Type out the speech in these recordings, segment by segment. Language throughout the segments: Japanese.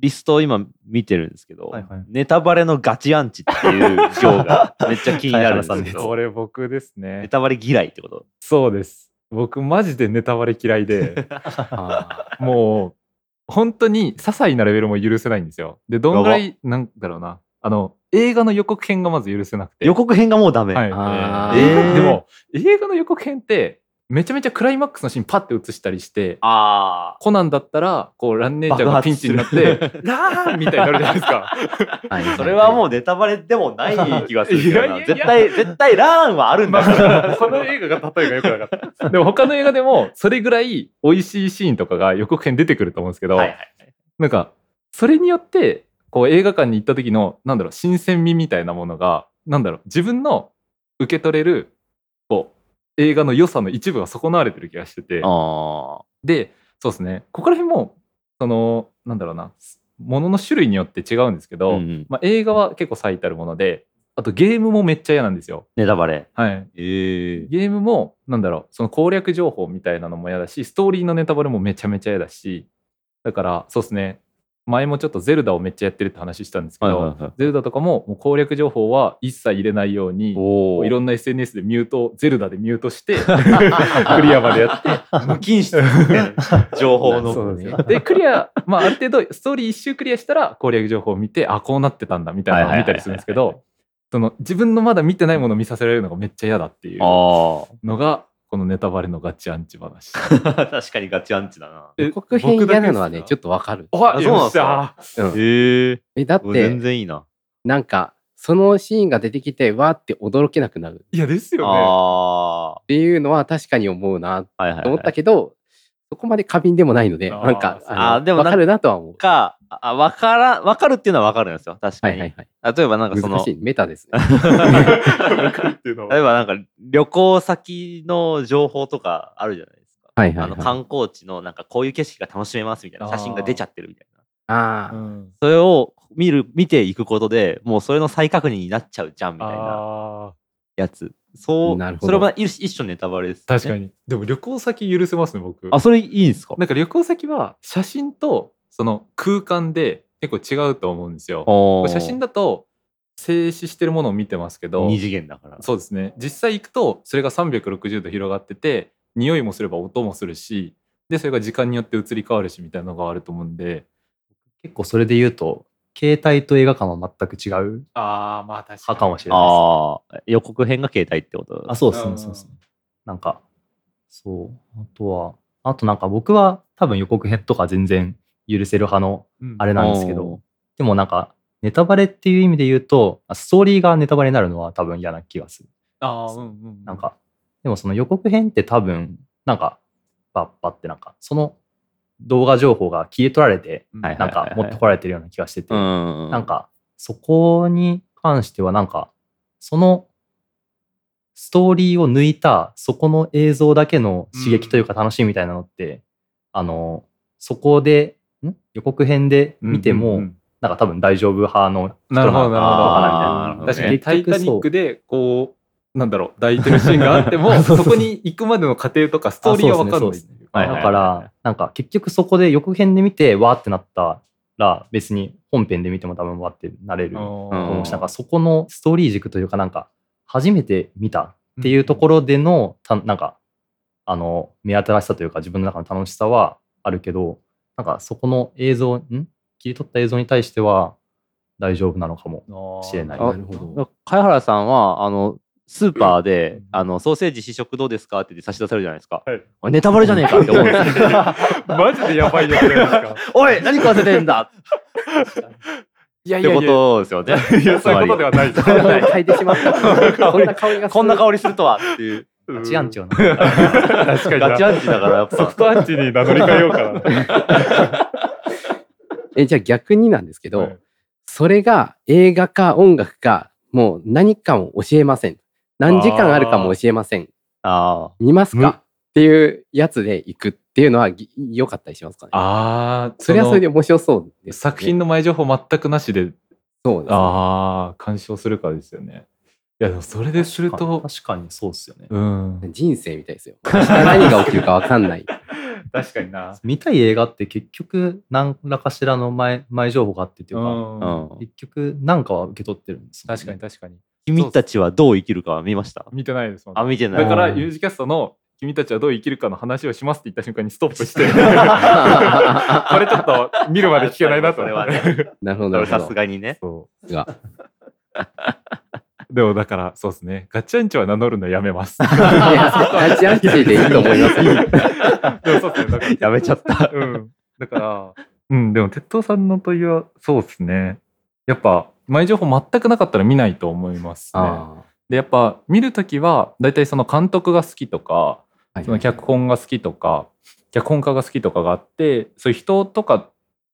リストを今見てるんですけど、はいはいネタバレのガチアンチっていう行が めっちゃ気になるんですけこれ僕ですね。ネタバレ嫌いってこと？そうです。僕マジでネタバレ嫌いで、あもう本当に些細なレベルも許せないんですよ。で、どんぐらい、なんだろうな。あの、映画の予告編がまず許せなくて。予告編がもうダメ。はい。えーでも、映画の予告編って、めちゃめちゃクライマックスのシーンパッて映したりして、あコナンだったら、こう、ラン姉ちゃんがピンチになって、ラーンみたいになるじゃないですか。ーはいあ。それはもうネタバレでもない気がするけどな。いやいやいや絶対、絶対ラーンはあるんだから。この映画が例えがよくなかった。でも他の映画でも、それぐらい美味しいシーンとかが予告編出てくると思うんですけど、はいはいはい。なんか、それによって、こう映画館に行った時の、なんだろう、新鮮味みたいなものが、なんだろう、自分の受け取れる、映画の良さの一部が損なわれてる気がしてて、あで、そうですね、ここら辺も、その、なんだろうな、ものの種類によって違うんですけあ。ど、うんうんまあ、映画は結構最たるもので、あとゲームもめっちゃ嫌なんですよ。ネタバレ。はい。ええゲームも、なんだろう、その攻略情報みたいなのも嫌だし、ストーリーのネタバレもめちゃめちゃ嫌だし、だから、そうですね、前もちょっとゼルダをめっちゃやってるって話したんですけど、はいはいはい。ゼルダとかももう攻略情報は一切入れないように。いろんな SNS でミュート、ゼルダでミュートして、クリアまでやって、無菌室 情報の。そうですね。で、クリア、まあ、ある程度、ストーリー一周クリアしたら攻略情報を見て、あ、こうなってたんだみたいなのを見たりするんですけど、その自分のまだ見てないものを見させられるのがめっちゃ嫌だっていうあのが、このネタバレのガチアンチ話。あ。確かにガチアンチだな。え予告編嫌なのはね、ちょっっとわかる。と、ああそうなんですか？うんえええ、だっ全て、然いいな。なんか、そのシーンが出てきて、わーって驚けなくなるっいやですよね。ああ。ていうのは確かに思うなはいはいはい。そこまで過敏でもないので、なんか、あーでもなわかるなとは思う。か、あ、わから、わかるっていうのはわかるんですよ。確かに。はいはいはい。例えばなんかその、難しい。メタですね。わかるっていうのは例えばなんか旅行先の情報とかあるじゃないですか。はいはい、はい。あの観光地のなんかこういう景色が楽しめますみたいな写真が出ちゃってるみたいな。ああ、うんそれを見る、見ていくことでもうそれの再確認になっちゃうじゃんみたいなあやつ。そう、それも一一種のネタバレです、ー確か。に。でも旅行先許せますね、僕。あ、それいいんですか？なんか旅行先は写真とその空間で結構違うと思うんですよ。写真だと静止してるものを見てますけど、二次元だから。そうですね。実際行くとそれが360度広がってて、匂いもすれば音もするし、で、それが時間によって移り変わるしみたいなのがあると思うんで。結構それで言うと、携帯と映画館は全く違うああ、まあ確派かもしれないです。ああ、予告編が携帯ってこと？あ、そうですね、うんそうですね。なんか、そう。あとは、あとなんか僕は多分予告編とか全然許せる派のあれなんですけおーど、でもなんか、ネタバレっていう意味で言うと、あストーリーがネタバレになるのは多分嫌な気がする。ああ、うんうん。なんか、でもその予告編って多分、なんか、バッバってなんか、その動画情報が切り取られて、なんか持ってこられてるような気がしてて、うん。なん、か、そこに関してはなんか、そのストーリーを抜いた、そこの映像だけの刺激というか楽しみみたいなのって、あの、そこで、ん？予告編で見ても、うんうんうん。なんか多分大丈夫派の人なるほど、なるほど。あーなるほどね。確かに、タイタニックで、こう、なんだろう、抱いてるシーンがあっても、そこに行くまでの過程とか、ストーリーは分かんないっていう。はいはいだから、なんか結局そこで予告編で見て、わーってなったら、別に本編で見ても多分わーってなれると思うし、うんなんかそこのストーリー軸というか、なんか、初めて見たっていうところでの、たなんか、あの、目新しさというか、自分の中の楽しさはあるけど、なんかそこの映像、ん？切り取った映像に対しては大丈夫なのかも。しれないあなるほど。貝原さんは、あの、スーパーで、うんあの、ソーセージ試食どうですかって言って差し出されるじゃないですか。はいネタバレじゃねえかって思うんですよ。マジでやばいじゃないですか。おい何食わせてんだ？いやってことですよね。いや、そういうことではないです。嗅いでしまった。こんな香りがするこんな香りするとはっていう。ガチアンチよな。確かに。ガチアンチだからやっぱ。ソフトアンチに名乗り換えようかな。え、じゃあ逆になんですけど、はいそれが映画か音楽か、もう何かも教えません。何時間あるかも教えません。あ見ますむ？かっていうやつで行くっていうのはぎ良かったりしますかね。ああ、それはそれで面白そうです、ね。作品の前情報全くなしで、そうですね、ああ、鑑賞するかですよね。いや、でもそれですると、確かにそうっすよね。うん。人生みたいですよ。何が起きるか分かんない。確かにな。見たい映画って結局何らかしらの前前情報があってっていうか、うんうん結局何かは受け取ってるんですよね、確かに確かに。君たちはどう生きるかは見ました？見てないですもん。あ、見てない。だから、うんユージキャストの君たちはどう生きるかの話をしますって言った瞬間にストップして、これちょっと見るまで聞けないなと。それはね。なるほど、なるほさど。すがにね。そがう。でもだから、そうですね。ガチャンチは名乗るのやめます。いや、ガチアンチでいいと思いますよ。でもそうですね。だからやめちゃった。うん。だから、うん、でも、鉄道さんの問いは、そうですね。やっぱ、前情報全くなかったら見ないと思いますね。あで、やっぱ、見るときは、大体その監督が好きとか、あ。その脚本が好きとか、脚本家が好きとかがあって、そういう人とか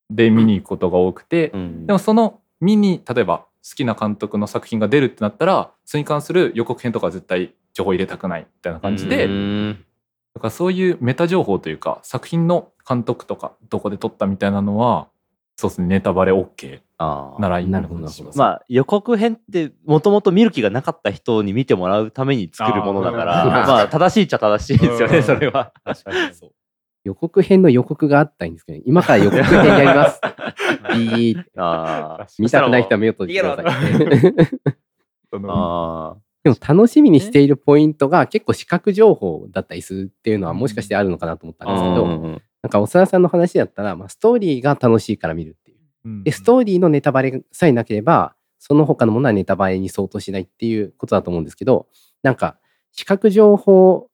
で見に行くことが多くて、うんでもその見に、例えば好きな監督の作品が出るってなったら、それに関する予告編とかは絶対情報入れたくないみたいな感じで、うんだからそういうメタ情報というか作品の監督とかどこで撮ったみたいなのはそうですねネタバレ OK ならいいなるほどなるほど。まあ予告編ってもともと見る気がなかった人に見てもらうために作るものだからあー。まあ正しいっちゃ正しいですよね う。んそれは。確かにそう。予告編の予告があったんですけど、今から予告編やります。ビーって。あー。見たくない人は目を閉じてください。あでも楽しみにしているポイントが結構視覚情報だったりするっていうのはもしかしてあるのかなと思ったんですけど、なんか長田さんの話だったら、まあ、ストーリーが楽しいから見るっていう。うんで、ストーリーのネタバレさえなければ、その他のものはネタバレに相当しないっていうことだと思うんですけど、なんか視覚情報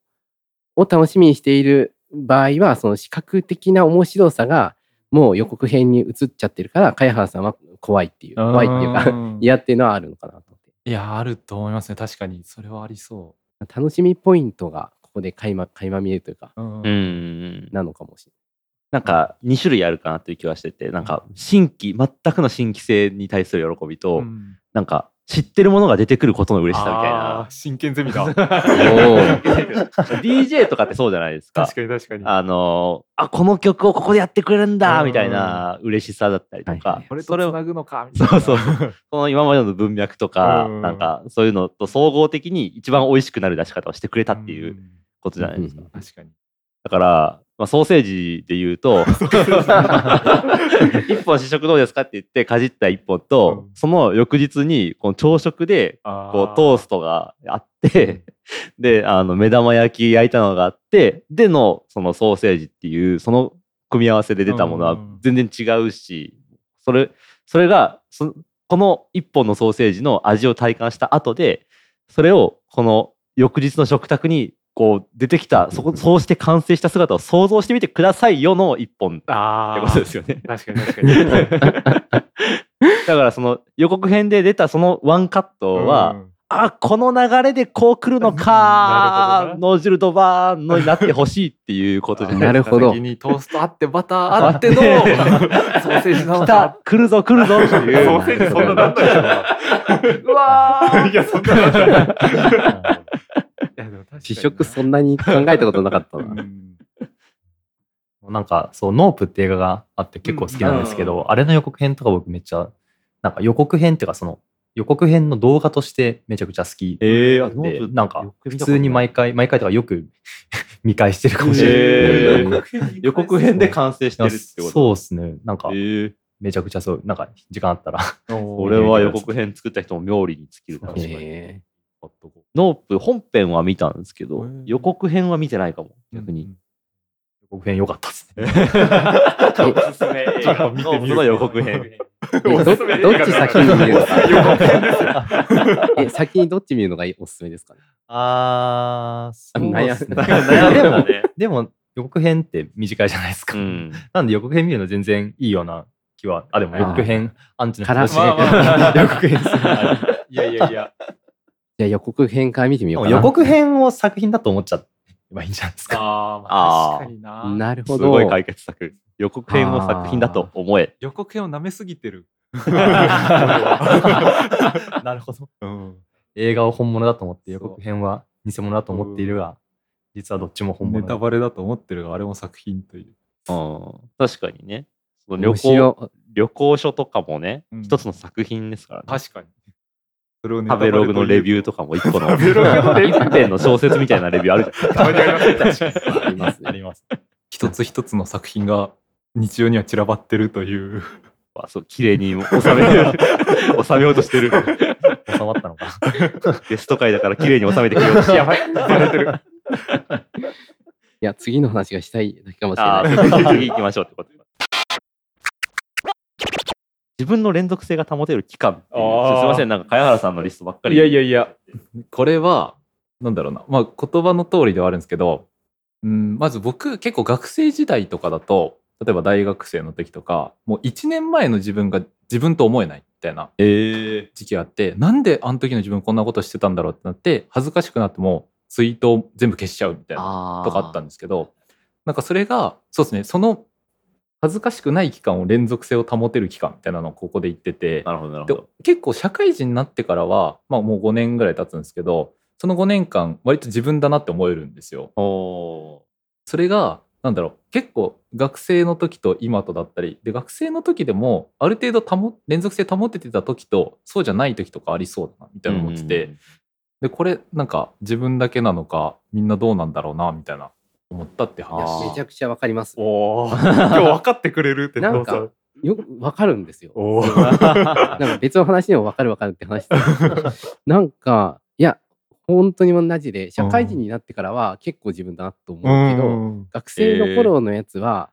を楽しみにしている場合は、その視覚的な面白さがもう予告編に移っちゃってるから、茅原さんは怖いっていう、怖いっていうか、ん 嫌っていうのはあるのかなと思って。いやあると思いますね。確かに。それはありそ楽しみポイントがここで垣間垣間見えるというか、う、うんうんうん。なのかもしれなんか2種類あるかなっていう気はしててなんか新規全くの新規性に対する喜びと、うん。なんか知ってるものが出てくることの嬉しさみたいあなー。真剣ゼミだ DJ とかってそうじゃないですか。確かに確かに。あのーあこの曲をここでやってくれるんだうん。みたいな嬉しさだったりとはいか、これとそれをつなぐのかみたいな。そうそう。この今までの文脈とか、うん。なんかそういうのと総合的に一番美味しくなる出し方をしてくれたっていううん。ことじゃないですか。うん。確かに。だから、まあ、ソーセージで言うと 一本試食どうですかって言ってかじった一本と、うん。その翌日にこの朝食であこうトーストがあってであの目玉焼き焼いたのがあってでのそのソーセージっていうその組み合わせで出たものはうん全然違うしそれそれがそこの一本のソーセージの味を体感した後でそれをこの翌日の食卓にこう出てきたそこそうして完成した姿を想像してみてくださいよの一本ってあことですよね。確かに確かに。だからその予告編で出たそのワンカットは、うん。あこの流れでこう来るのかノージュルドバーンのになってほしいっていうことじゃないなるほど先にトーストあってバターあっての ソーセージ来たか来るぞ来るぞっていう ソーセージそんななんないでしょうわー。いやそんなな試食そんなに考えたことなかったな。うん。なんかそう NOPE って映画があって結構好きなんですけど、うん。あれの予告編とか僕めっちゃなんか予告編っていうかその予告編の動画としてめちゃくちゃ好きえー、あで NOPE なんか普通に毎回毎回とかよく 見返してるかもしれない、えー。予告編で完成してるってこと？そうですね。なんかえー、めちゃくちゃそうなんか時間あったら。俺は予告編作った人も冥利に尽きるかもしれないえ NOPE 本編は見たんですけど予告編は見てないかも逆に、予告編良かったですね。おすすめ映画。見てみるノープの予告編。えどどっち先に見るの？か え先にどっち見るのがおすすめですかね？あーそう悩ん でたね。でも予告編って短いじゃないですか、うん。なんで予告編見るの全然いいような気はあでも予告編アンチの人たちまあまあまあ。予告編いやいやいやじゃあ予告編から見てみようかな。予告編を作品だと思っちゃえばいいんじゃないですか。ああ確かにな。なるほど。すごい解決策。予告編を作品だと思え。予告編を舐めすぎてる。なるほど。うん。映画を本物だと思って予告編は偽物だと思っているが、実はどっちも本物。だネタバレだと思ってるがあれも作品という。うん。確かにね。その旅面行白。旅行書とかもね、うん。一つの作品ですからね。確かにそれをネ食べログのレビューとかかも一個の 食べログのレビュー。一編の小説みたいなレビューあるじゃないですかたまにありますね確かにありますね。あります。一つ一つの作品が日常には散らばってるという。あそう綺麗に収める 収めようとしてる。収まったのか。ゲスト会だから綺麗に収めてくれようとしてやばい。バレてる。いや、次の話がしたいだけかもしれあない。ー次行きましょうってこと自分の連続性が保てる期間っていう。あー。すいませんなんか茅原さんのリストばっかり。いやいやいや。これはなんだろうな。まあ言葉の通りではあるんですけどうんまず僕結構学生時代とかだと例えば大学生の時とかもう1年前の自分が自分と思えないみたいなえ時期があってなんであの時の自分こんなことしてたんだろうってなって恥ずかしくなってもツイートを全部消しちゃうみたいなあとかあったんですけどなんかそれがそうですねその恥ずかしくない期間を連続性を保てる期間みたいなのをここで言ってて。なるほどなるほでど結構社会人になってからは、まあ、もう5年ぐらい経つんですけどその5年間割と自分だなって思えるんですよ。おそれがなんだろう結構学生の時と今とだったりで学生の時でもある程度保連続性保ててた時とそうじゃない時とかありそうだなみたいな思って。て、でこれなんか自分だけなのかみんなどうなんだろうなみたいな思ったって話。めちゃくちゃわかります。おー。今日分かってくれるってなんかよくわかるんですよ。なんか別の話でもわかるわかるって話ですなんか、いや、本当に同じで、社会人になってからは結構自分だなと思うけど、学生の頃のやつは、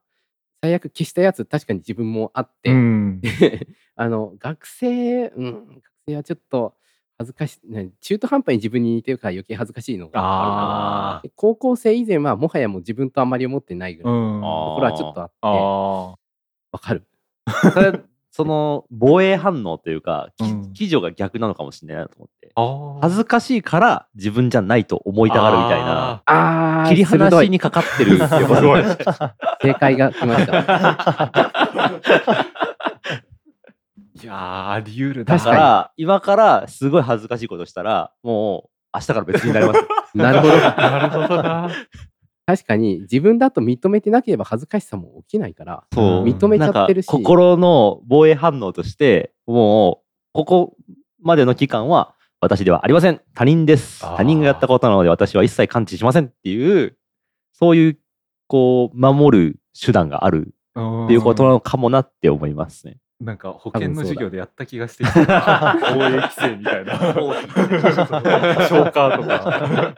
最悪消したやつ確かに自分もあって、うん。あの、学生、うん、学生はちょっと恥ずかしい、ね中途半端に自分に似てるから余計恥ずかしいのがあある高校生以前はもはやもう自分とあんまり思ってないぐらいところはちょっとあって、あわかる。その防衛反応というか、基準が逆なのかもしれないなと思ってあ恥ずかしいから自分じゃないと思いたがるみたいなあー、切り離しにかかってる 正解が来ました。いやーあり得るだから今からすごい恥ずかしいことしたらもう明日から別になります。なるほど。なるほどな。確かに自分だと認めてなければ恥ずかしさも起きないから、そう。認めちゃってるし。なんか心の防衛反応としてもうここまでの期間は私ではありません。他人です。あー。他人がやったことなので私は一切感知しませんっていうそういうこう守る手段があるっていうことなのかもなって思いますね。なんか保険の授業でやった気がしてきた。な防衛規制みたいな。消化とか。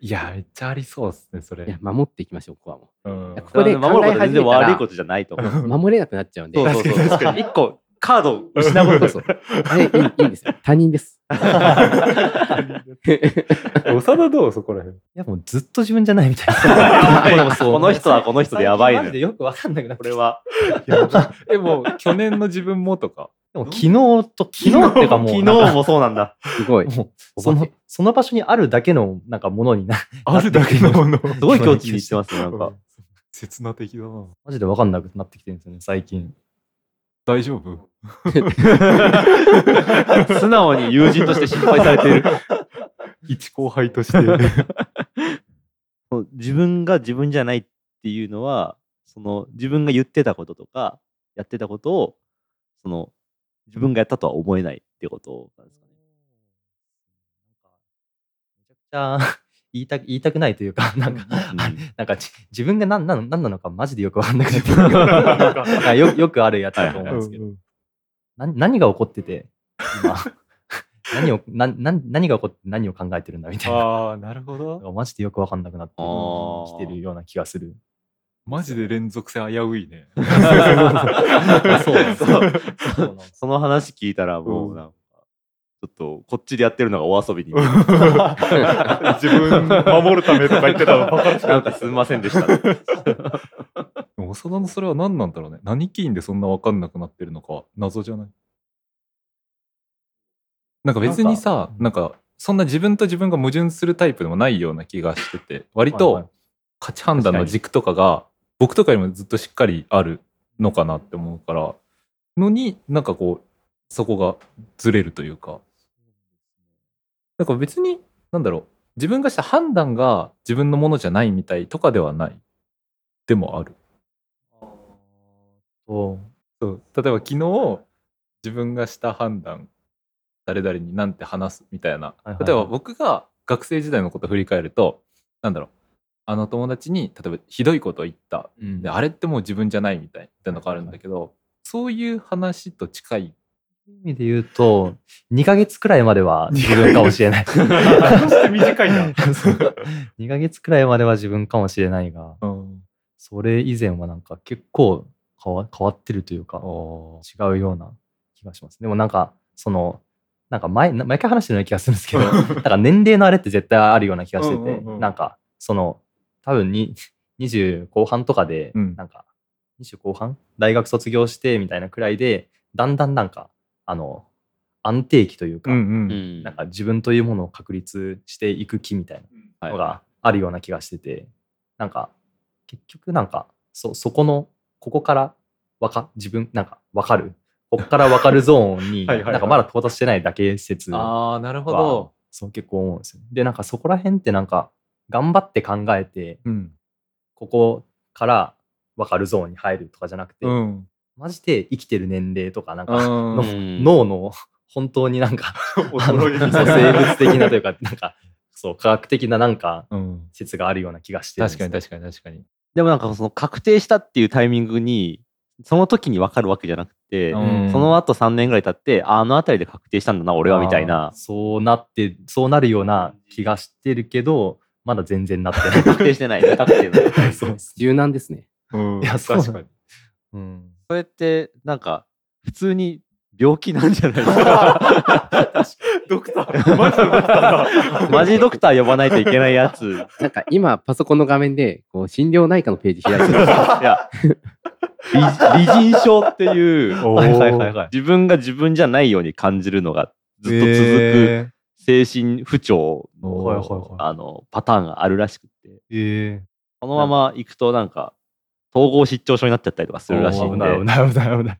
いやめっちゃありそうですねそれ。いや守っていきましょう、ここはもう。ん。いやここで守ること悪いことじじゃないと思う。う。守れなくなっちゃうんで、そうそうそう。一個カードを失うことそ。うそうあいいいんですよ。他人です。長田どうそこら辺？いやもうずっと自分じゃないみたいな。この人はこの人でやばいのよ。マジでよくわかんなくなってこれは。えもう去年の自分もとか？でも昨日と昨日っていうかもう昨日もそうなんだ。すごい。そのその場所にあるだけのなんかものにな あるだけのもの。すごい境地に行ってます？ね、なんか。切な的だな。マジでわかんなくなってきてるんですよね最近。大丈夫？素直に友人として心配されている。一後輩として。自分が自分じゃないっていうのは、その自分が言ってたこととか、やってたことを、その自分がやったとは思えないってことなんですかね。めちゃくちゃ言いたく 言いたくないというかなんかうん。なんかじ自分が何なの何なのかマジでよくわかんなくなってきて なんかよよくあるやつだと思うんですけど、な何が起こってて今。何をなな何が起こって何を考えてるんだみたいな。ああなるほど。マジでよくわかんなくなってきてるような気がする。マジで連続性危ういね。そうなんですよ。そうなんですその話聞いたらもうなんか、ちょっとこっちでやってるのがお遊びに。自分守るためとか言ってたの。バカらしなんかすみませんでした。長田のそれは何なんだろうね。何起因でそんな分かんなくなってるのか謎じゃない？なんか別にさなんかそんな自分と自分が矛盾するタイプでもないような気がしてて割と価値判断の軸とかが僕とかよりもずっとしっかりあるのかなって思うからのになんかこうそこがずれるというか。なんか別になんだろう。自分がした判断が自分のものじゃないみたいとかではない。でもあるそうそう例えば昨日自分がした判断誰々になんて話すみたいな、はいはい。例えば僕が学生時代のことを振り返るとなんだろう。あの友達に例えばひどいことを言った。うん。であれってもう自分じゃないみたいなのがあるんだけどそういう話と近い。意味で言うと、2ヶ月くらいまでは 自分かもしれない。して短いなそう2ヶ月くらいまでは自分かもしれないが、うん。それ以前はなんか結構変わ変わってるというか、お違うような気がします。でもなんか、その、なんか前、毎回話してるような気がするんですけど、なんか年齢のあれって絶対あるような気がしてて、うんうんうん。なんか、その、多分に20後半とかで、うん。なんか、20後半大学卒業してみたいなくらいで、だんだんなんか、あの、安定期というか、うんううん。んなんか自分というものを確立していく気みたいなのがあるような気がしてて、なんか結局なんかそそこのここからわか自分なんかわかる？ここからわかるゾーンに なんかまだ到達してないだけ説はああなるほど、そう結構思うんですよ。でなんかそこら辺ってなんか頑張って考えてうん。ここからわかるゾーンに入るとかじゃなくて、うん。マジで生きてる年齢とかなんか脳の本当になんか 驚きそう生物的なというかなんかそう科学的ななんかうん。説があるような気がしてるんですよ。確かに確かに確かにでもなんかその確定したっていうタイミングにその時に分かるわけじゃなくて、うん。その後3年ぐらい経ってああの辺りで確定したんだな俺はみたいな。そうなってそうなるような気がしてるけどまだ全然なってない。確定してない。ね確定ない そう。柔軟ですね。うん。いやそう。確かに。うん。それってなんか普通に病気なんじゃないですか？ドクター。マジのドクターだ。マジドクター呼ばないといけないやつ。いなんか今、パソコンの画面で、こう、診療内科のページ開いてる。や。理理人症っていう。はいはいはいはい。自分が自分じゃないように感じるのがずっと続くえ精神不調の,、はいはいはい。あのパターンがあるらしくて。ー、えこのまま行くとなんか統合失調症になっちゃったりとかするらしいんで。危ない危ない危ない。危ない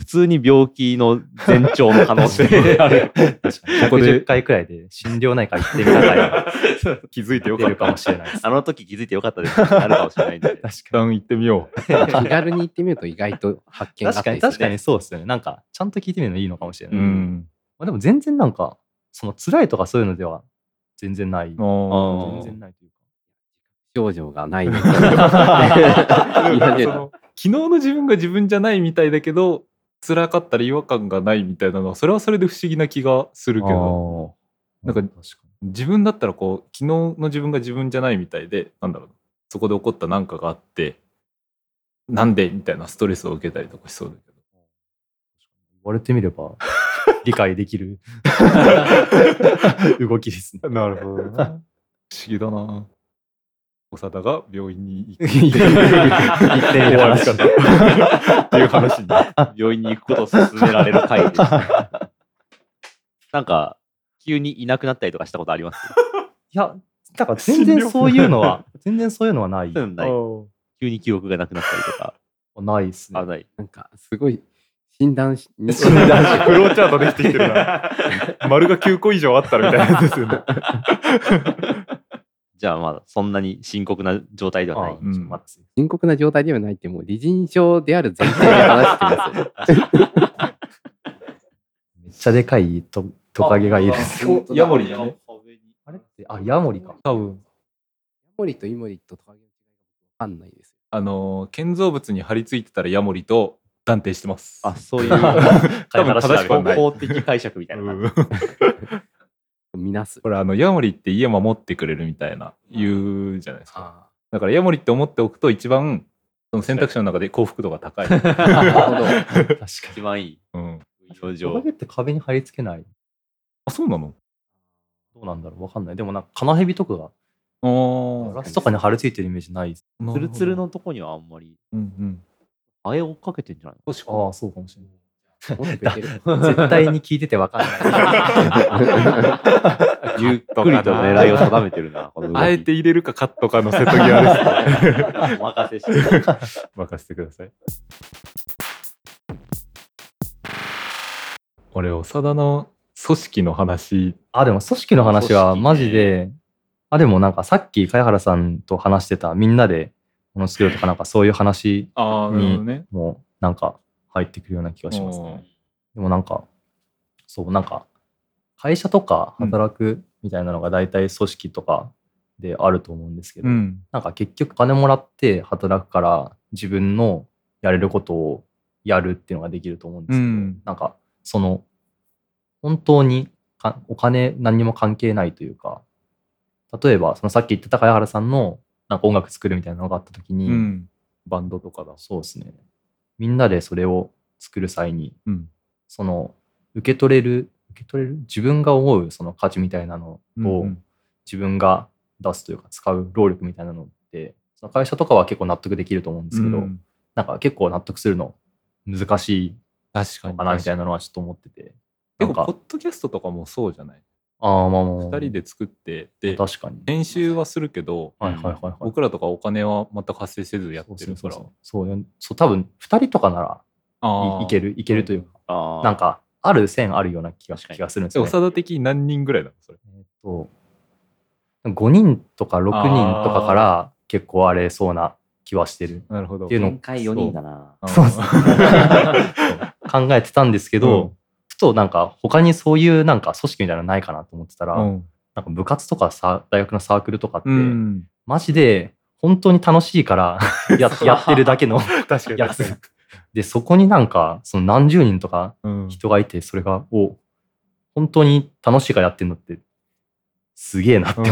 普通に病気の前兆の可能性。ある。確かに110回くらいで心療内科行ってみたら気づいてよかかったもしれないです。あの時気づいてよかったです。ってなるかもしれないんで確かに。行ってみよう気軽に行ってみると意外と発見があ確った確かにそうですよね。なんか、ちゃんと聞いてみるのいいのかもしれない。うん。まあ、でも全然なんか、その辛いとかそういうのでは全然ない。お全然ないというか。症状がない。のーいやいやその昨日の自分が自分じゃないみたいだけど辛かったり違和感がないみたいなのはそれはそれで不思議な気がするけどなんか自分だったらこう昨日の自分が自分じゃないみたいでなんだろうそこで起こった何かがあってなんでみたいなストレスを受けたりとかしそうだけど。言われてみれば 理解できる 動きですね。なるほどな不思議だな長田が病院に行く 終わり方っていう話に病院に行くことを勧められる回でした なんか急にいなくなったりとかしたことあります？いや、だから全然そういうのは、全然そういうのはない。うんない。急に記憶がなくなったりとか。ないですね。あ。ない。なんか、すごい、診断し、診断しフローチャートできてきてるな。丸が9個以上あったらみたいなやつですよねじゃあまだそんなに深刻な状態ではないあうん深刻な状態ではないって、もう、理人症である前提で話してますよ。めっちゃでかいトトカゲがいる。ヤモリだねあれって、あ、ヤモリか。多分ヤモリとイモリとトカゲの違いがわかんないです。あのー建造物に張り付いてたらヤモリと断定してますあそういう多分正しく法的解釈みたいな感じうんみなす。これあのヤモリって家守ってくれるみたいな言うじゃないですかあだからヤモリって思っておくと一番その選択肢の中で幸福度が高い、あ。なるほど。確かに。一番いいうん、表トカ情ゲって壁に貼り付けない？あそうなの？どうなんだろう？わかんない。でもなんか、カナヘビとかが、あガラスとかに貼り付いてるイメージないです。あツルツルのとこにはあんまりうんうんあれ追っかけてんじゃないああ、そうかもしれない。絶対に聞いててわかんない。ゆっくりと狙いを定めてるな。あえて入れるかカットかの瀬戸際ですね。お任せして任せてください。俺長田の組織の話。あ、でも組織の話はマジで、あ、でもなんかさっき貝原さんと話してたみんなでもの作るとかなんかそういう話ああなるほどね。もなんか入ってくるような気がしますね。でもなんか、そう、なんか、会社とか働くみたいなのが大体組織とかであると思うんですけど、うん。なんか結局金もらって働くから自分のやれることをやるっていうのができると思うんですけど、うん。なんかその本当にかお金何にも関係ないというか例えばそのさっき言ってた茅原さんのなんか音楽作るみたいなのがあった時に、うん。バンドとかだそうですねみんなでそれを作る際にうん。その受け取れる受け取れる？自分が思うその価値みたいなのをうん自分が出すというか使う労力みたいなのってその会社とかは結構納得できると思うんですけど、うん。なんか結構納得するの難しい確かにのかなみたいなのはちょっと思ってて。結構ポッドキャストとかもそうじゃない？ああまあまあ。二人で作ってで確かに。編集はするけどはいはいはいはい。僕らとかお金は全く発生せずやってるから。そうそうそう。そうよそう多分2人とかならいいけるいけるというか、あー。なんかある線あるような気が気がするんですでよね。長田的に何人ぐらいなの？それ。えっと5人とか6人とかから結構あれそうな気はしてる。なるほど。っていうの限界4人だな。考えてたんですけど、うん。ふとなんか他にそういうなんか組織みたいなのないかなと思ってたら、うん。なんか部活とかさ大学のサークルとかって、うん。マジで本当に楽しいから ややってるだけの確かにやつ。で、そこになんかその何十人とかうん。人がいて、それが、お本当に楽しいからやってるのって、すげえなって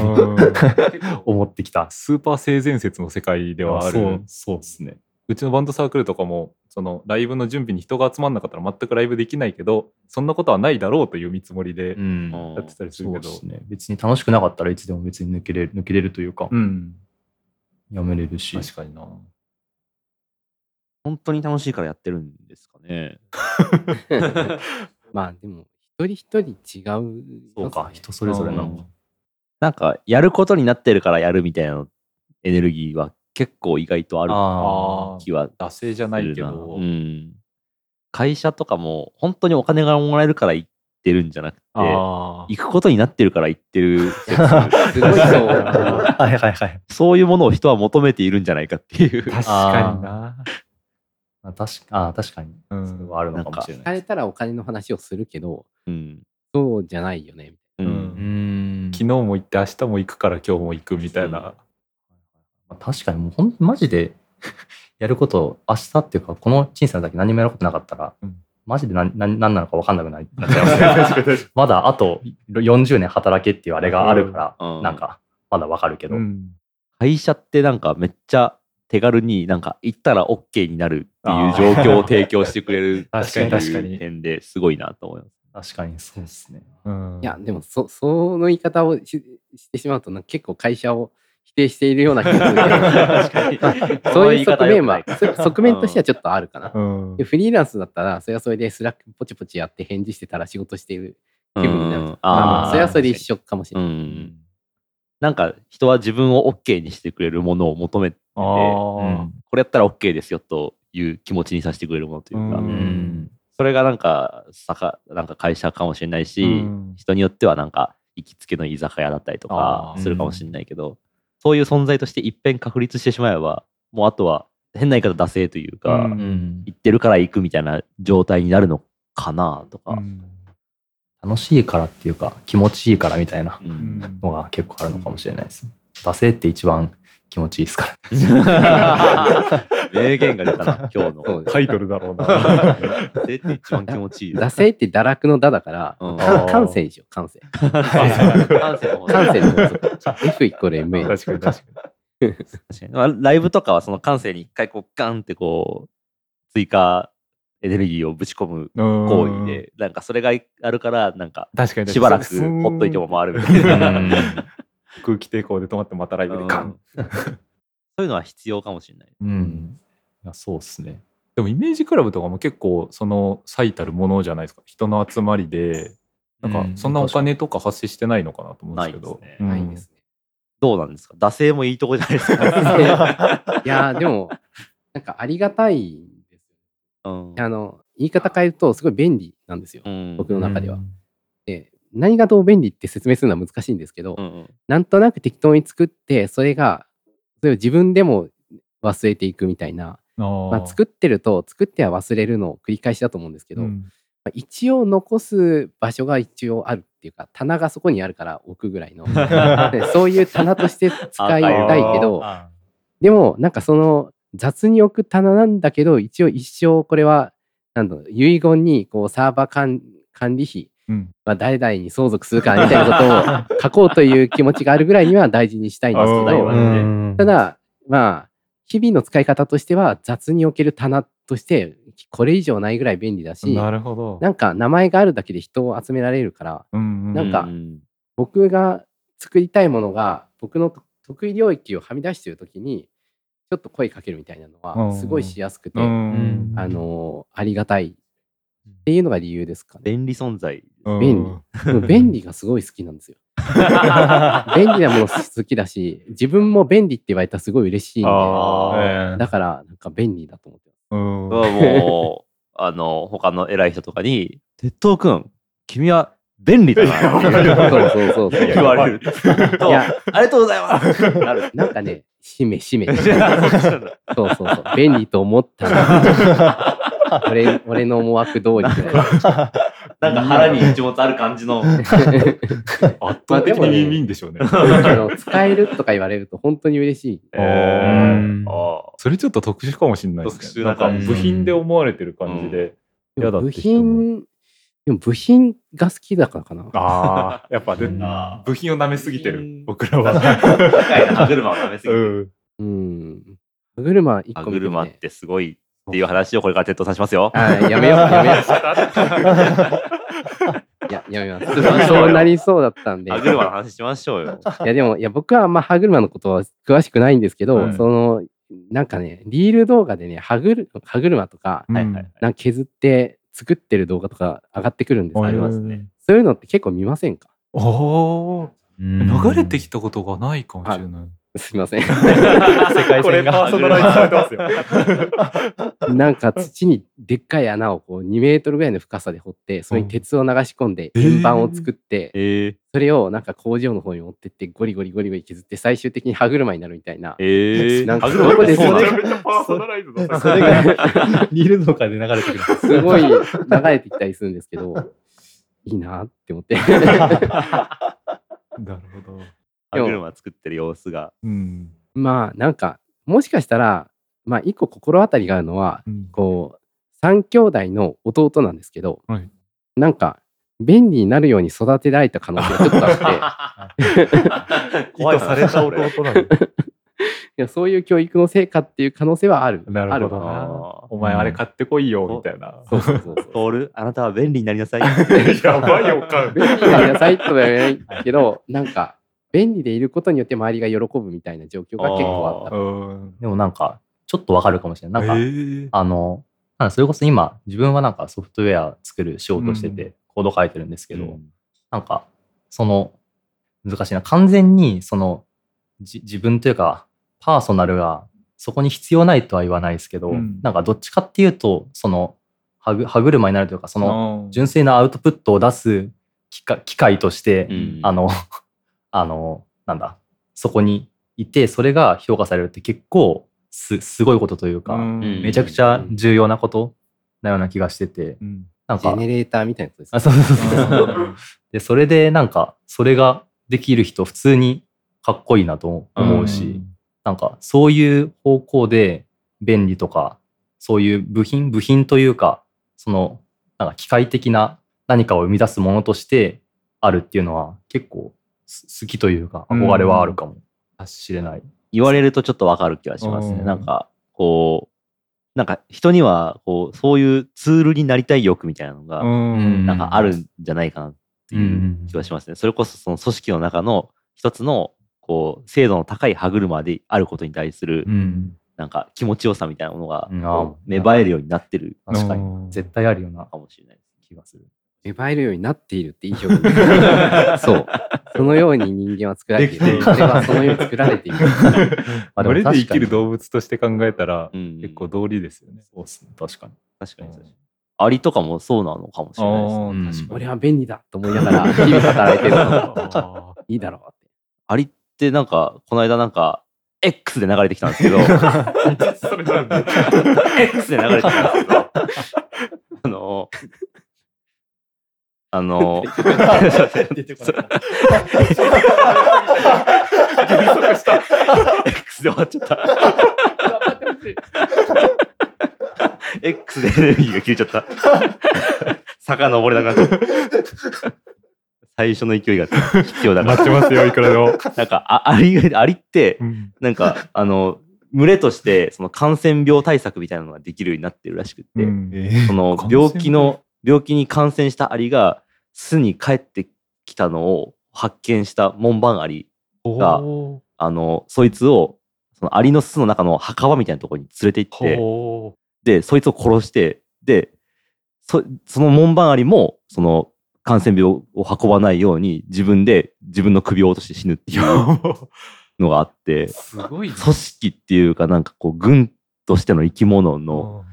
思 ってきた。スーパー性善説の世界ではある。そう、そうですね。うちのバンドサークルとかもそのライブの準備に人が集まんなかったら全くライブできないけどそんなことはないだろうという見積もりでやってたりするけど、そうですね。別に楽しくなかったらいつでも別に抜けれる、抜けれるというか、うんやめれるし。確かにな本当に楽しいからやってるんですかね。まあでも、一人一人違う、そうか、人それぞれなのか。なんか、やることになってるからやるみたいなエネルギーは結構意外とあるああ気は惰性じゃないけど、うん。会社とかも本当にお金がもらえるから行ってるんじゃなくて、あ行くことになってるから行ってる説 すごいそう。あ。はいはいはい。そういうものを人は求めているんじゃないかっていう。確かにな、あ確かあ確かに。うんそれはあるのかもしれない。聞かれたらお金の話をするけど、うん。そうじゃないよね。う。うんうん昨日も行って明日も行くから今日も行くみたいな、まあ確かにもうほんマジで やること明日っていうかこの人生のだけ何もやることなかったら、うん。マジで何何何なのか分かんなくなっちゃいますねまだあと40年働けっていうあれがあるから、うん。なんかまだ分かるけど、うん。会社ってなんかめっちゃ手軽になんか行ったら OK になるっていう状況を提供してくれる 確かに確かにっていう点ですごいなと思います。確かにそうですね。うん。いや、でも、そ、その言い方をししてしまうと、なんか結構会社を否定しているような気がする。そういう側面は、側面としてはちょっとあるかな。うん。でフリーランスだったら、それはそれでスラックポチポチやって返事してたら仕事している気分になる。うん。まあまあ、それはそれで一緒かもしれうない。ん。なんか人は自分を OK にしてくれるものを求めてて、あこーれやったら OK ですよという気持ちにさせてくれるものというか、ううん。んそれがなんかさかなんか会社かもしれないし、うん。人によってはなんか行きつけの居酒屋だったりとかするかもしれないけど、そういう存在として一遍確立してしまえばもうあとは変な言い方惰性というか、うん。うん行ってるから行くみたいな状態になるのかなとか、うん。楽しいからっていうか気持ちいいからみたいなうん。うんのが結構あるのかもしれないです惰性って一番気持ちいいですから 名言が出たな 今日の。タイトルだろうな。惰性って一番気持ちいい惰性って堕落の惰だから、うん。か感性にしよう、感性。感性の方感性の法則。F イコール MA。確かに確か確かに。まあライブとかはその感性に一回こうガンってこう追加エネルギーをぶち込むに行為で、なんかそれがあるからなんか確かにしばらくほっといても回るみたいな。空気抵抗で止まってまたライブでカンそういうのは必要かもしれない。うん。いやそうですね。でもイメージクラブとかも結構その最たるものじゃないですか。人の集まりでなんかうん。そんなお金とか発生してないのかなと思うんですけど。ないですね。どうなんですか？惰性もいいとこじゃないですか？いやーでも、なんかありがたいですうん。あの、言い方変えると、すごい便利なんですよ。うん。僕の中では。で何がどう便利って説明するのは難しいんですけど、うんうん。なんとなく適当に作って、それが、それを自分でも忘れていくみたいな、まあ、作ってると、作っては忘れるのを繰り返しだと思うんですけど、うん。まあ一応残す場所が一応あるっていうか棚がそこにあるから置くぐらいの。でそういう棚として使いたいけどあでもなんかその雑に置く棚なんだけど一応一生これはなんだろう遺言にこうサーバー管管理費うん。は誰々に相続するからみたいなことを 書こうという気持ちがあるぐらいには大事にしたいんですけどうん。ただまあ日々の使い方としては雑に置ける棚としてこれ以上ないぐらい便利だしなるほど。なんか名前があるだけで人を集められるからうんなんかうん。僕が作りたいものが僕の得意領域をはみ出してる時にちょっと声かけるみたいなのうんはすごいしやすくて、うんあのありがたいっていうのが理由ですかね。便利存在。うん便利便利がすごい好きなんですよ。便利なもの好きだし自分も便利って言われたらすごい嬉しいんでだからなんか便利だと思ってます。うんはもう、あの、他の偉い人とかに、鉄塔くん、君は便利だなってそうそうそうそう。言われると。いやありがとうございますなる。なんかね、しめしめ。そうそうそう。便利と思ったら、俺俺の思惑通りみたいな。なんか腹に一物ある感じの。圧倒的に耳いいんでしょうね。あの使えるとか言われると本当に嬉しい。あーあそれちょっと特殊かもしれないですね。なんか特殊な感じ部品で思われてる感じで。嫌だって部人も品、でも部品が好きだからかな。ああ、やっぱでうん部品を舐めすぎてるうん、僕らは。歯車を舐めすぎて。うんうん。歯車一歯個見て車っね。てすごいっていう話をこれから鉄塔さんしますよ。あやめよう、やめよう。いや、やめます。そうなりそうだったんで。歯車の話しましょうよ。いやでもいや僕はあんま歯車のことは詳しくないんですけど、うんそのなんかねリール動画でね歯車歯車とか、うんはいはいはい。なんか削って作ってる動画とか上がってくるんですありますね。そういうのって結構見ませんか？おおうんー、流れてきたことがないかもしれない。すいません世界線がこれパーソナライズされてますよ。なんか土にでっかい穴をこう2メートルぐらいの深さで掘ってそれに鉄を流し込んでえー円盤を作って、えそれをなんか工場の方に持ってってゴリゴリゴリゴリ削って最終的に歯車になるみたいなー、えー、なんか歯車ってそれがで流れてくる。すごい流れてきたりするんですけどいいなって思ってなるほど。歯車作ってる様子が。うん。まあなんかもしかしたらまあ一個心当たりがあるのはうんこう三兄弟の弟なんですけど、はいなんか便利になるように育てられた可能性がちょっとあって 怖いされた弟なの。いやそういう教育の成果っていう可能性はある。なるほどあな。お前あれ買ってこいよ、みたいな。そうそうそうそう。ル、あなたは便利になりなさい。やばいよ、か便利になりなさいとは言わないけど、なんか便利でいることによって周りが喜ぶみたいな状況が結構あった。うん。でもなんか、ちょっとわかるかもしれない。なんか、えーあの、なんかそれこそ今、自分はなんかソフトウェア作る仕事してて、コード書いてるんですけど、うんなんか、その、難しいな。完全に、その、じ自分というか、パーソナルがそこに必要ないとは言わないですけど、うんなんかどっちかっていうと、その、歯車になるというか、その、うん純粋なアウトプットを出す機械機械として、うんあの、あの、なんだ、そこにいて、それが評価されるって結構す、すごいことというか、うん。めちゃくちゃ重要なことなような気がしてて、うん。なんか。ジェ、ネレーターみたいなことですあそうそうそうそう。で、それでなんか、それができる人、普通にかっこいいなと思うし、なんか、そういう方向で便利とか、そういう部品、部品というか、その、なんか機械的な何かを生み出すものとしてあるっていうのは結構す好きというか、憧れはあるかもしれない。言われるとちょっとわかる気がしますね。うんなんか、こう、なんか人には、こう、そういうツールになりたい欲みたいなのが、うんなんかあるんじゃないかなっていう気がしますね。それこそその組織の中の一つの、こう、精度の高い歯車であることに対する、うん。なんか気持ちよさみたいなものが、芽生えるようになってる確かに。うん絶対あるようなかもしれない気がする。芽生えるようになっているっていい表現。そう。そのように人間は作られている。できている俺はそのように作られている。あ群れで生きる動動物として考えたら、うん結構道理ですよね。そうっすね。確かに。確かに確かに。アリとかもそうなのかもしれないですね。うん確かに俺は便利だと思いながら日々働いてる いいだろうって。アリってなんか、この間なんか、X で流れてきたんですけど、X で流れてきたんですけど、あの、ああの、出てこなかった X で終わっちゃった。X でエネルギーが切れちゃった。坂登れなくなった。最初の勢いが必要だから。待ってますよ、いくらでも。なんか、あアリが、アリって、なんか、あの、群れとして、その感染病対策みたいなのができるようになってるらしくって、その病気の、病気に感染したアリが巣に帰ってきたのを発見した門番アリがおあの、そいつを、そのアリの巣の中の墓場みたいなところに連れて行って、ほで、そいつを殺して、で、そその門番アリも、その感染病を運ばないように自分で自分の首を落として死ぬっていう のがあって、すごいね。組織っていうかなんかこう軍としての生き物の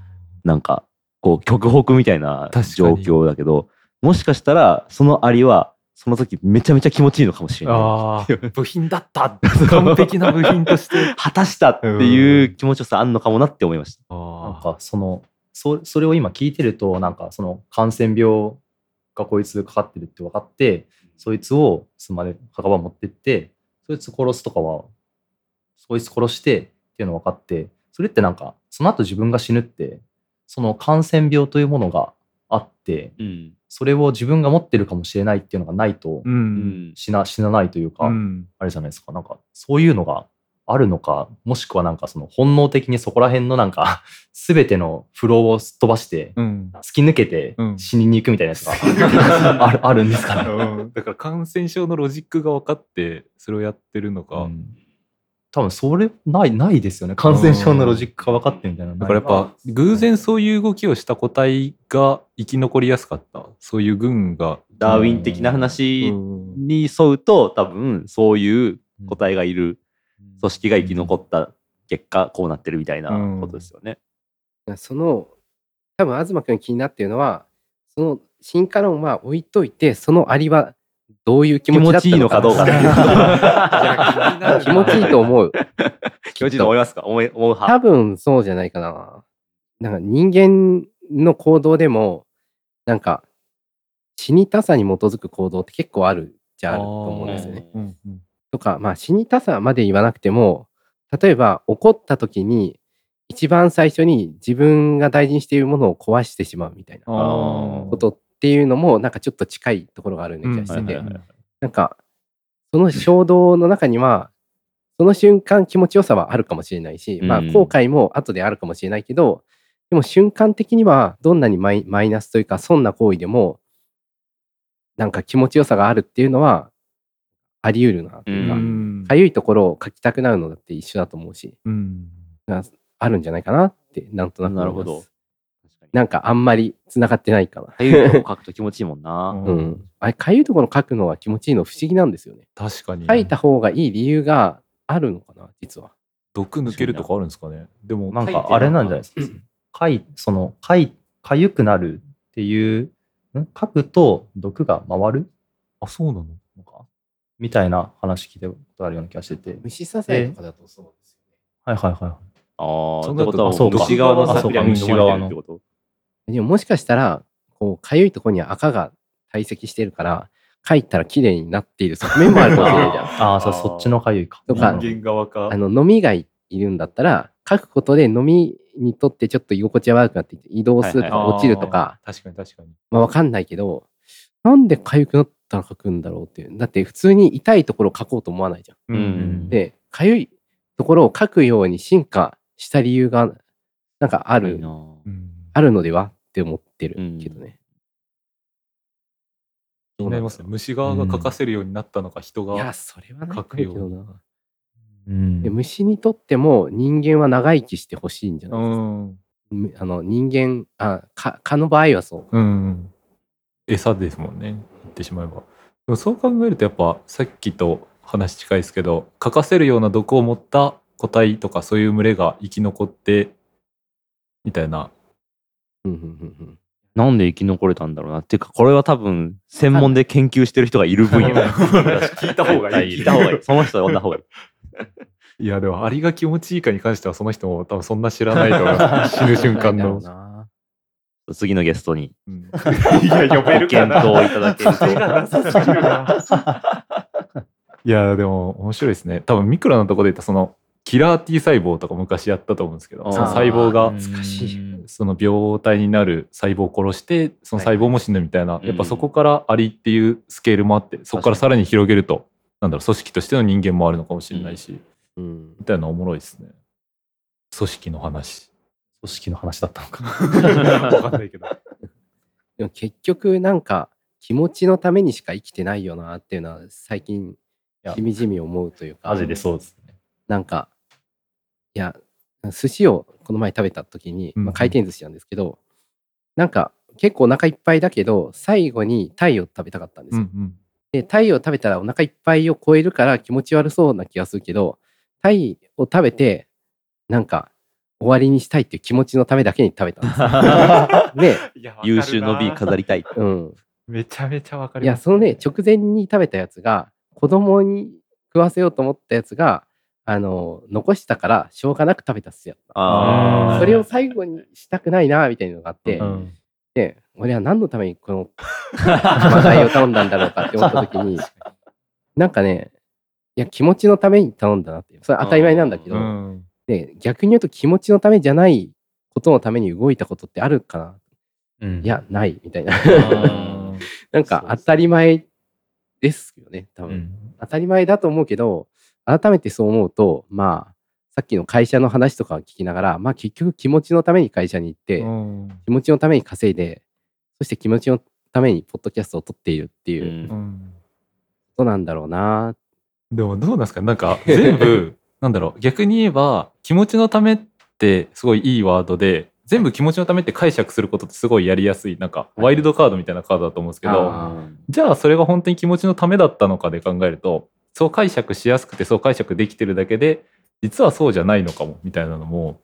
なんかこう極北みたいな状に況だけど、もしかしたらそのアリはその時めちゃめちゃ気持ちいいのかもしれない。部品だった。完璧な部品として。果たしたっていう気持ちよさあんのかもなって思いました。なんあかそのそそれを今聞いてるとなんかその感染病がこいつかかってるって分かってそいつを巣まで墓場持ってってそいつ殺すとかはそいつ殺してっていうの分かってそれってなんかその後自分が死ぬってその感染病というものがあってうん。それを自分が持ってるかもしれないっていうのがないと。死な死なないというか、うん。あれじゃないですか。なんか、そういうのがあるのか、もしくはなんかその本能的にそこら辺のなんか、すべてのフローをすっ飛ばして、うん。突き抜けてうん死にに行くみたいなやつが あるあるんですかね。うんだから感染症のロジックが分かってそれをやってるのか、うん多分それない、ないですよね。感染症のロジックが分かってみたいな。だからやっぱ偶然そういう動きをした個体が生き残りやすかったそういう軍がダーウィン的な話うんに沿うと多分そういう個体がいる組織が生き残った結果こうなってるみたいなことですよね。その多分東君気になってるのはその進化論は置いといてそのアリはどういう気気持ちだった持ちいいのかどうか気持ちいいと思う。気持ちいいと思いますか？思い思う多派。分そうじゃないかな。なんか人間の行動でもなんか死にたさに基づく行動って結構あるじゃあると思うんですよね。うんうんとかまあ死にたさまで言わなくても例えば怒った時に一番最初に自分が大事にしているものを壊してしまうみたいなことっていうのもなんかちょっと近いところがあるような気がしてて、なんかその衝動の中にはその瞬間気持ちよさはあるかもしれないし、まあうん後悔も後であるかもしれないけどでも瞬間的にはどんなにマイマイナスというか損な行為でもなんか気持ちよさがあるっていうのはあり得るなというか、うん。かゆいところを書きたくなるのだって一緒だと思うしうん。あるんじゃないかなってなんとなく思います。なるほど。なんかあんまりつながってないかな。かゆいとこ書くと気持ちいいもんな。うん、あれかゆいところ書くのは気持ちいいの不思議なんですよね。確かに。書いた方がいい理由があるのかな実は。毒抜けるとかあるんですかね。でもな。んかあれなんじゃないですか。かい、その、かい、かゆくなるっていう、ん？書くと毒が回る？あそうなの？みたいな話聞いたことあるような気がしてて。虫刺されとかだとそうですよね。はいはいはい。ああ、そんなことはあそうか。虫側の虫側のってこと？でももしかしたらこうかゆいところには赤が堆積してるから書いたら綺麗になっている側面もあるかもしれないじゃん。ああ、そっちのかゆいか。とか人間側か。あの飲みがいるんだったら書くことで飲みにとってちょっと居心地が悪くなって移動するとかはい落ちるとか、確かに確かに。まあ、わかんないけどなんで痒くなったら書くんだろうっていう。だって普通に痛いところを書こうと思わないじゃん。うん。で痒いところを書くように進化した理由がなんかあるあるのでは？って思ってるうん。けどね。気になりますね。虫側が書かせるようになったのか人いやがそれはない書けどくように。な。うん。で虫にとっても人間は長生きしてほしいんじゃなういですか。ん。むあの人間あ蚊蚊の場合はそう。うん。餌ですもんね。言ってしまえば。でもそう考えるとやっぱさっきと話近いですけど書かせるような毒を持った個体とかそういう群れが生き残ってみたいななんで生き残れたんだろうな。っていうかこれは多分専門で研究してる人がいる分野。聞いた方がいい。聞いた方がいい。その人は呼んだ方がいい。いやでもアリが気持ちいいかに関してはその人も多分そんな知らないと思う。死ぬ瞬間の。次のゲストに。うん。いや呼べごるかな検討いただけると。いやでも面白いですね。多分ミクロのところで言ったそのキラー T 細胞とか昔やったと思うんですけど細胞が懐かしいその病態になる細胞を殺してその細胞も死ぬみたいな、いやっぱそこからありっていうスケールもあってそこからさらに広げるとなんだろう組織としての人間もあるのかもしれないし、うん。みたいなおもろいですね。組織の話。組織の話だったのか。わかんないけど。でも結局なんか気持ちのためにしか生きてないよなっていうのは最近や。しみじみ思うというか。マジでそうですね。なんかいや寿司をこの前食べた時に、うんうんまあ、回転寿司なんですけど、なんか結構お腹いっぱいだけど最後にタイを食べたかったんですよ。うんうんでタイを食べたらお腹いっぱいを超えるから気持ち悪そうな気がするけどタイを食べてなんか終わりにしたいっていう気持ちのためだけに食べたんですよ。で、優秀の美飾りたい。うん、めちゃめちゃわかりますいやそのね直前に食べたやつが子供に食わせようと思ったやつがあの残したからしょうがなく食べたっすよ。あー。それを最後にしたくないなみたいなのがあって、うん。で俺は何のためにこの話題を頼んだんだろうかって思った時に なんかねいや気持ちのために頼んだなっていうそれは当たり前なんだけど、うん。で逆に言うと気持ちのためじゃないことのために動いたことってあるかな。うん。いやないみたいな。うん なんか当たり前ですよね多分、うん。当たり前だと思うけど改めてそう思うとまあさっきの会社の話とかを聞きながらまあ結局気持ちのために会社に行って、うん。気持ちのために稼いでそして気持ちのためにポッドキャストを撮っているっていううこん。うんとなんだろうな、でもどうなんですか？なんか 全部なんだろう？逆に言えば気持ちのためってすごいいいワードで全部気持ちのためって解釈することってすごいやりやすいなんかワイルドカードみたいなカードだと思うんですけど、あじゃあそれが本当に気持ちのためだったのかで考えるとそう解釈しやすくてそう解釈できてるだけで実はそうじゃないのかもみたいなのも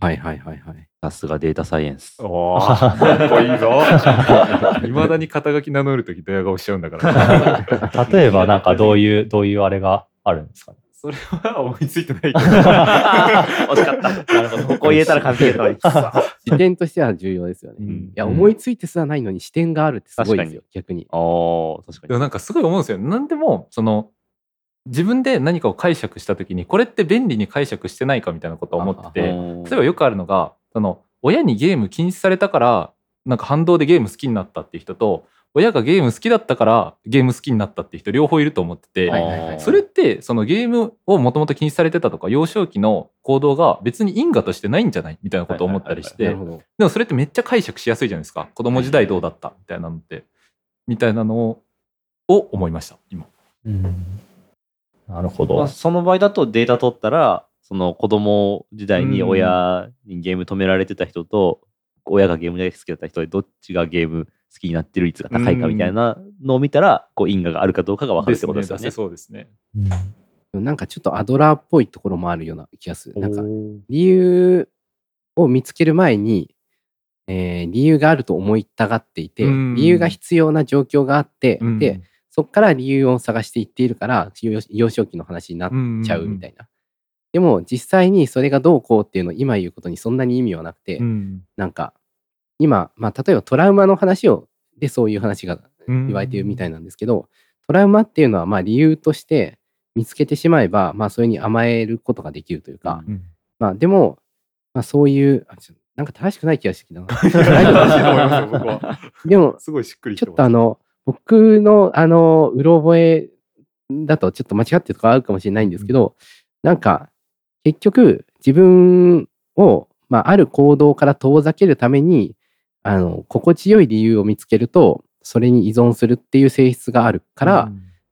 はいはいはいはいさすがデータサイエンス。おーかっこいいぞ いまだに肩書き名乗るときドヤ顔しちゃうんだから 例えばなんかどういう、どういうあれがあるんですかね？それは思いついてないけど 惜しかった。なるほど。ここ入れたら完璧だった。視点としては重要ですよね、いうんや思いついてすらないのに視点があるってすごいですよ逆にああ、確かに。でもなんかすごい思うんですよ。何でもその自分で何かを解釈した時にこれって便利に解釈してないかみたいなことを思ってて例えばよくあるのがその親にゲーム禁止されたからなんか反動でゲーム好きになったっていう人と親がゲーム好きだったからゲーム好きになったっていう人両方いると思ってて、それってそのゲームをもともと禁止されてたとか幼少期の行動が別に因果としてないんじゃないみたいなことを思ったりしてでもそれってめっちゃ解釈しやすいじゃないですか。子供時代どうだった？みたいなのってみたいなのをを思いました今。なるほまあ、ど。その場合だとデータ取ったら、その子供時代に親にゲーム止められてた人と、親がゲーム大好きだった人でどっちがゲーム好きになってる率が高いかみたいなのを見たら、こう因果があるかどうかが分かるってことですよね。出せそうですね。なんかちょっとアドラーっぽいところもあるような気がする。なんか理由を見つける前に、えー理由があると思いたがっていてうん。理由が必要な状況があって、うん。でそこから理由を探していっているから幼幼少期の話になっちゃうみたいな。でも実際にそれがどうこうっていうのを今言うことにそんなに意味はなくて、うん。なんか今、まあ、例えばトラウマの話をでそういう話がうん言われているみたいなんですけど、トラウマっていうのはまあ理由として見つけてしまえば、まあ、それに甘えることができるというか、うんまあ、でも、まあ、そういうなんか正しくない気がしてきたな。でもすごいしっくりきちてます。ょっとあの僕のあのうろ覚えだとちょっと間違ってるとこあるかもしれないんですけど、なんか結局自分を、まあ、ある行動から遠ざけるためにあの心地よい理由を見つけるとそれに依存するっていう性質があるから、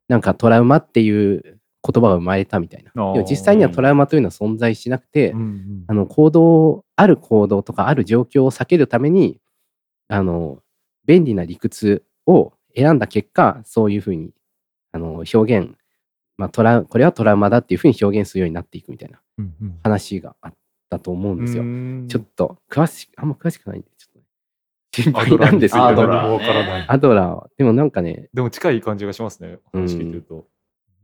なんかトラウマっていう言葉が生まれたみたいな。実際にはトラウマというのは存在しなくて、うんうん。あの行動ある行動とかある状況を避けるためにあの便利な理屈を選んだ結果そういうふうにあの表現、まあ、トラこれはトラウマだっていうふうに表現するようになっていくみたいなうんうん。話があったと思うんですよ。うん。ちょっと詳しあんま詳しくないんでちょっとね。心配なんですけど。アドラー。わからない。アドラーは。でもなんかねでも近い感じがしますね。話聞いてると。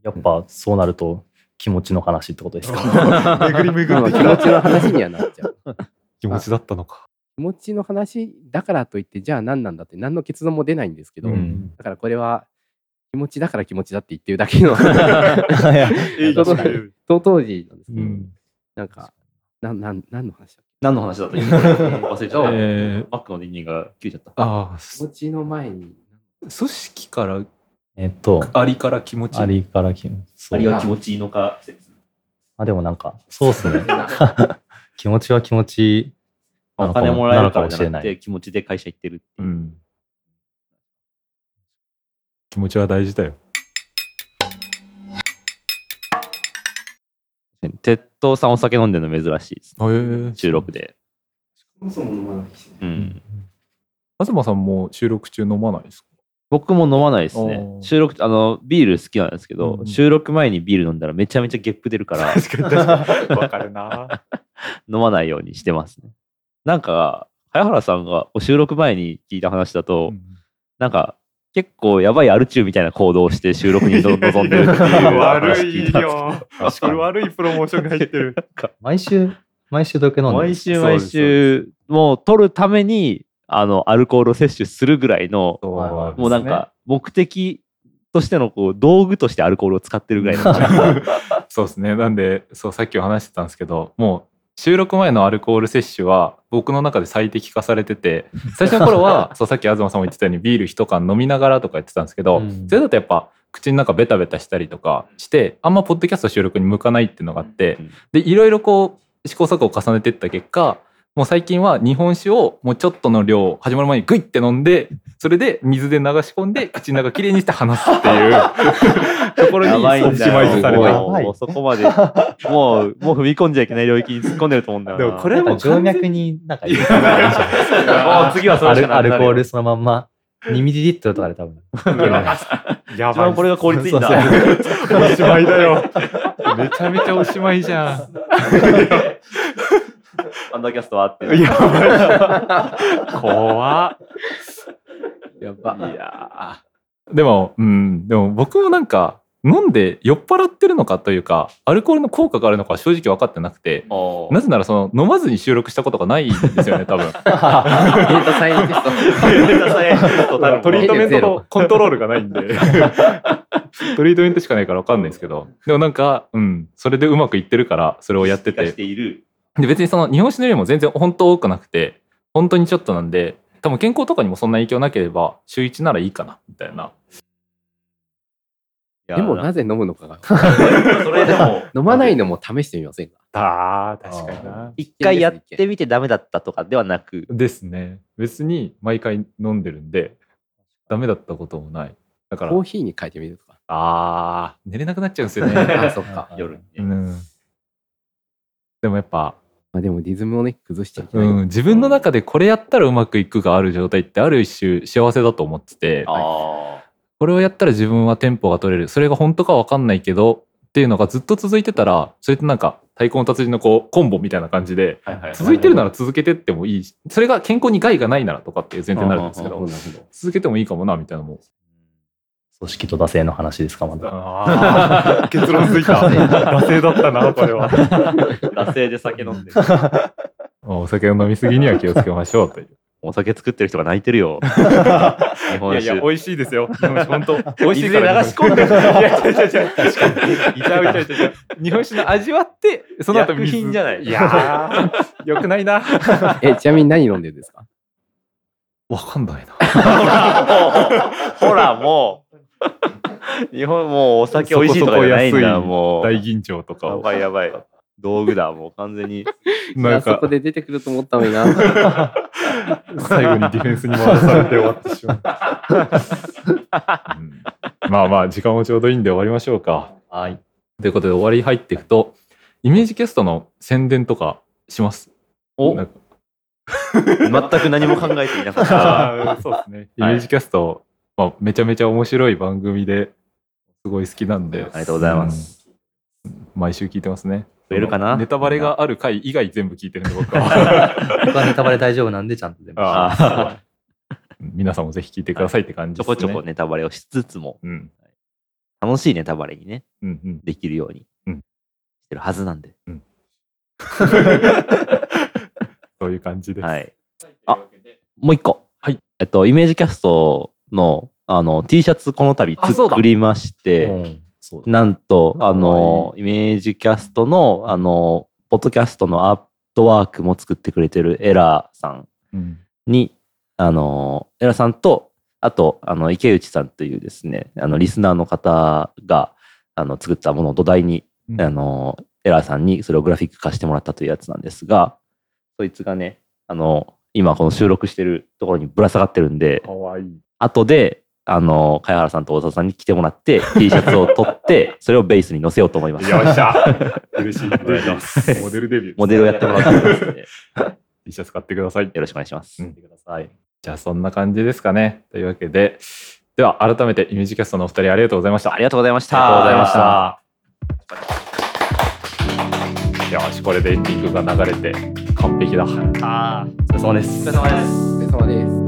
やっぱそうなると気持ちの話ってことですか？気持ちのた話にはなっちゃう。気持ちだったのか。気持ちの話だからといってじゃあ何なんだって何の結論も出ないんですけど、うん。だからこれは気持ちだから気持ちだって言ってるだけの え確かに。当当時なんですけど、うん。なんかなんなん何の話だっ何の話だった？忘れちゃった。えーマックの人間が切れちゃった。ああけ気持ちの前に。組織からえっと、ありから気持ち。ありからき、そうあれは気持ちいいのか説。あ、でもなんか、そうっすね。気持ちは気持ちなおのかも金もらえるからもしれなじゃない。くて気持ちで会社行ってるっていう。う。ん。気持ちは大事だよ。鉄塔さんお酒飲んでるの珍しいです。へえ。収録で。そもそも飲まないしうん。東さんも収録中飲まないですか？僕も飲まないですね。収録、あの、ビール好きなんですけど、うん。収録前にビール飲んだらめちゃめちゃゲップ出るから、確かに確かに。わかるな。飲まないようにしてますね。なんか、早原さんが収録前に聞いた話だと、なんか、結構やばいアルチューみたいな行動をして収録にの臨んでるっていう話聞いたんですよ。それ悪いプロモーションが入ってる。毎週、毎週どれくらい飲んでる毎週毎週、もう取るために、あの、アルコールを摂取す。るぐらいの、もうなんか、目的としてのこう道具としてアルコールを使ってるぐらいのそうです。ねなんでそうさっきお話してたんです。けどもう収録前のアルコール摂取は僕の中で最適化されてて 最初の頃はそうさっき東さんも言ってたようにビール一缶飲みながらとか言ってたんですけど、うん。それだとやっぱ口の中ベタベタしたりとかしてあんまポッドキャスト収録に向かないっていうのがあってうん。でいろいろこう試行錯誤を重ねていった結果もう最近は日本酒をもうちょっとの量始まる前にグイって飲んでそれで水で流し込んで口の中きれいにして話すっていう ところにやばいんだオプティマイズさもうそこまで、もう、もう踏み込んじゃいけない領域に突っ込んでると思うんだよな。でもこれも静脈になんかいいんじゃないですかもう 次はそれしかアルコールそのまんま2ミリリットルとかで多分。や一番これが効率いいんだ。おしまいだよ。めちゃめちゃおしまいじゃん。アンダーキャストはあって。い。怖っ。やばいやーでも、うん、でも僕もなんか、飲んで酔っ払ってるのかというか、アルコールの効果があるのかは正直分かってなくて、なぜならその飲まずに収録したことがないんですよね、多分。データサイエンティスト。トリートメントのコントロールがないんで。トリートメントしかないから分かんないですけど。でもなんか、うん、それでうまくいってるから、それをやっててし。ている。で別にその日本酒の量も全然本当多くなくて本当にちょっとなんで多分健康とかにもそんな影響なければ週1ならいいかなみたいな。でもなぜ飲むのかが。それでも、飲まないのも試してみませんか？あー確かにな。一回やってみてダメだったとかではなく、ですね。別に毎回飲んでるんでダメだったこともない。だから。コーヒーに変えてみるとか。あー。寝れなくなっちゃうんですよね、あ、そっか。夜にね。うん、でもやっぱ、まあでもリズムをね、崩しちゃいけない。うん、自分の中でこれやったらうまくいくがある状態ってある一種幸せだと思っててあこれをやったら自分はテンポが取れる。それが本当か分かんないけどっていうのがずっと続いてたらそれってなんか太鼓の達人のこうコンボみたいな感じで続いてるなら続けてってもいいしそれが健康に害がないならとかっていう前提になるんですけど続けてもいいかもなみたいなもん組織と惰性の話ですか、まだ。あ 結論ついた惰性だったなこれは惰性で酒飲んで。お酒を飲みすぎには気をつけましょうというお酒作ってる人が泣いてるよ。日本酒。美味しいですよ日本酒本当美味しい水でから流し込んでる。いや違う違う違う確かにいちゃういちゃういちゃういちゃう日本酒の味わってその後水薬品じゃないいやーよくないなえ、ちなみに何飲んでるんですかわかんないなほら、もう。日本もうお酒美味しいとかじゃないんだ、そこそこもう。大吟醸とかやをばいやばい。道具だ、もう完全に。いなんかやそこで出てくると思ったのにな。最後にディフェンスに回されて終わってしまう、うんまあまあ時間もちょうどいいんで終わりましょうかはい。ということで終わり入っていくとイメージキャストの宣伝とかします？お？全く何も考えていなかった。そうですね。イメージキャスト、まあ、めちゃめちゃ面白い番組ですごい好きなんで。ありがとうございます。うん毎週聞いてますね。増えるかな？ネタバレがある回以外全部聞いてるんで僕は。僕はネタバレ大丈夫なんで、ちゃんと全部。皆さんもぜひ聞いてくださいって感じですね。ちょこちょこネタバレをしつつも、うん。楽しいネタバレにね、うんうん。できるようにうんしてるはずなんで。そういう感じです。はい。あもう一個。はい。えっと、イメージキャストの、あの、T シャツこの度作りまして、うん。なんと、あかの、イメージキャストの、あの、ポッドキャストのアットワークも作ってくれてるエラーさんうん。に、あの、エラーさんと、あと、あの、池内さんというですね、あの、リスナーの方が、あの、作ったものを土台に、うん。あの、エラーさんにそれをグラフィック化してもらったというやつなんですが、そいつがね、あの、今この収録してるところにぶら下がってるんで、かわいい。後で、あの、貝原さんと大沢さんに来てもらって、T シャツを取って、それをベースに載せようと思います。よっしゃ 嬉しい。お願いします。モデルデビュー。モデルをやってもらってますので、よ T シャツ買ってください。ろしくお願いします。うんじゃあそんな感じですかね。というわけで、では改めてイメージキャストのお二人ありがとうございました。ありがとうございました。ありがとうございました。よし、これでエンディングが流れて完璧だ。あーお疲れ様です。お疲れ様です。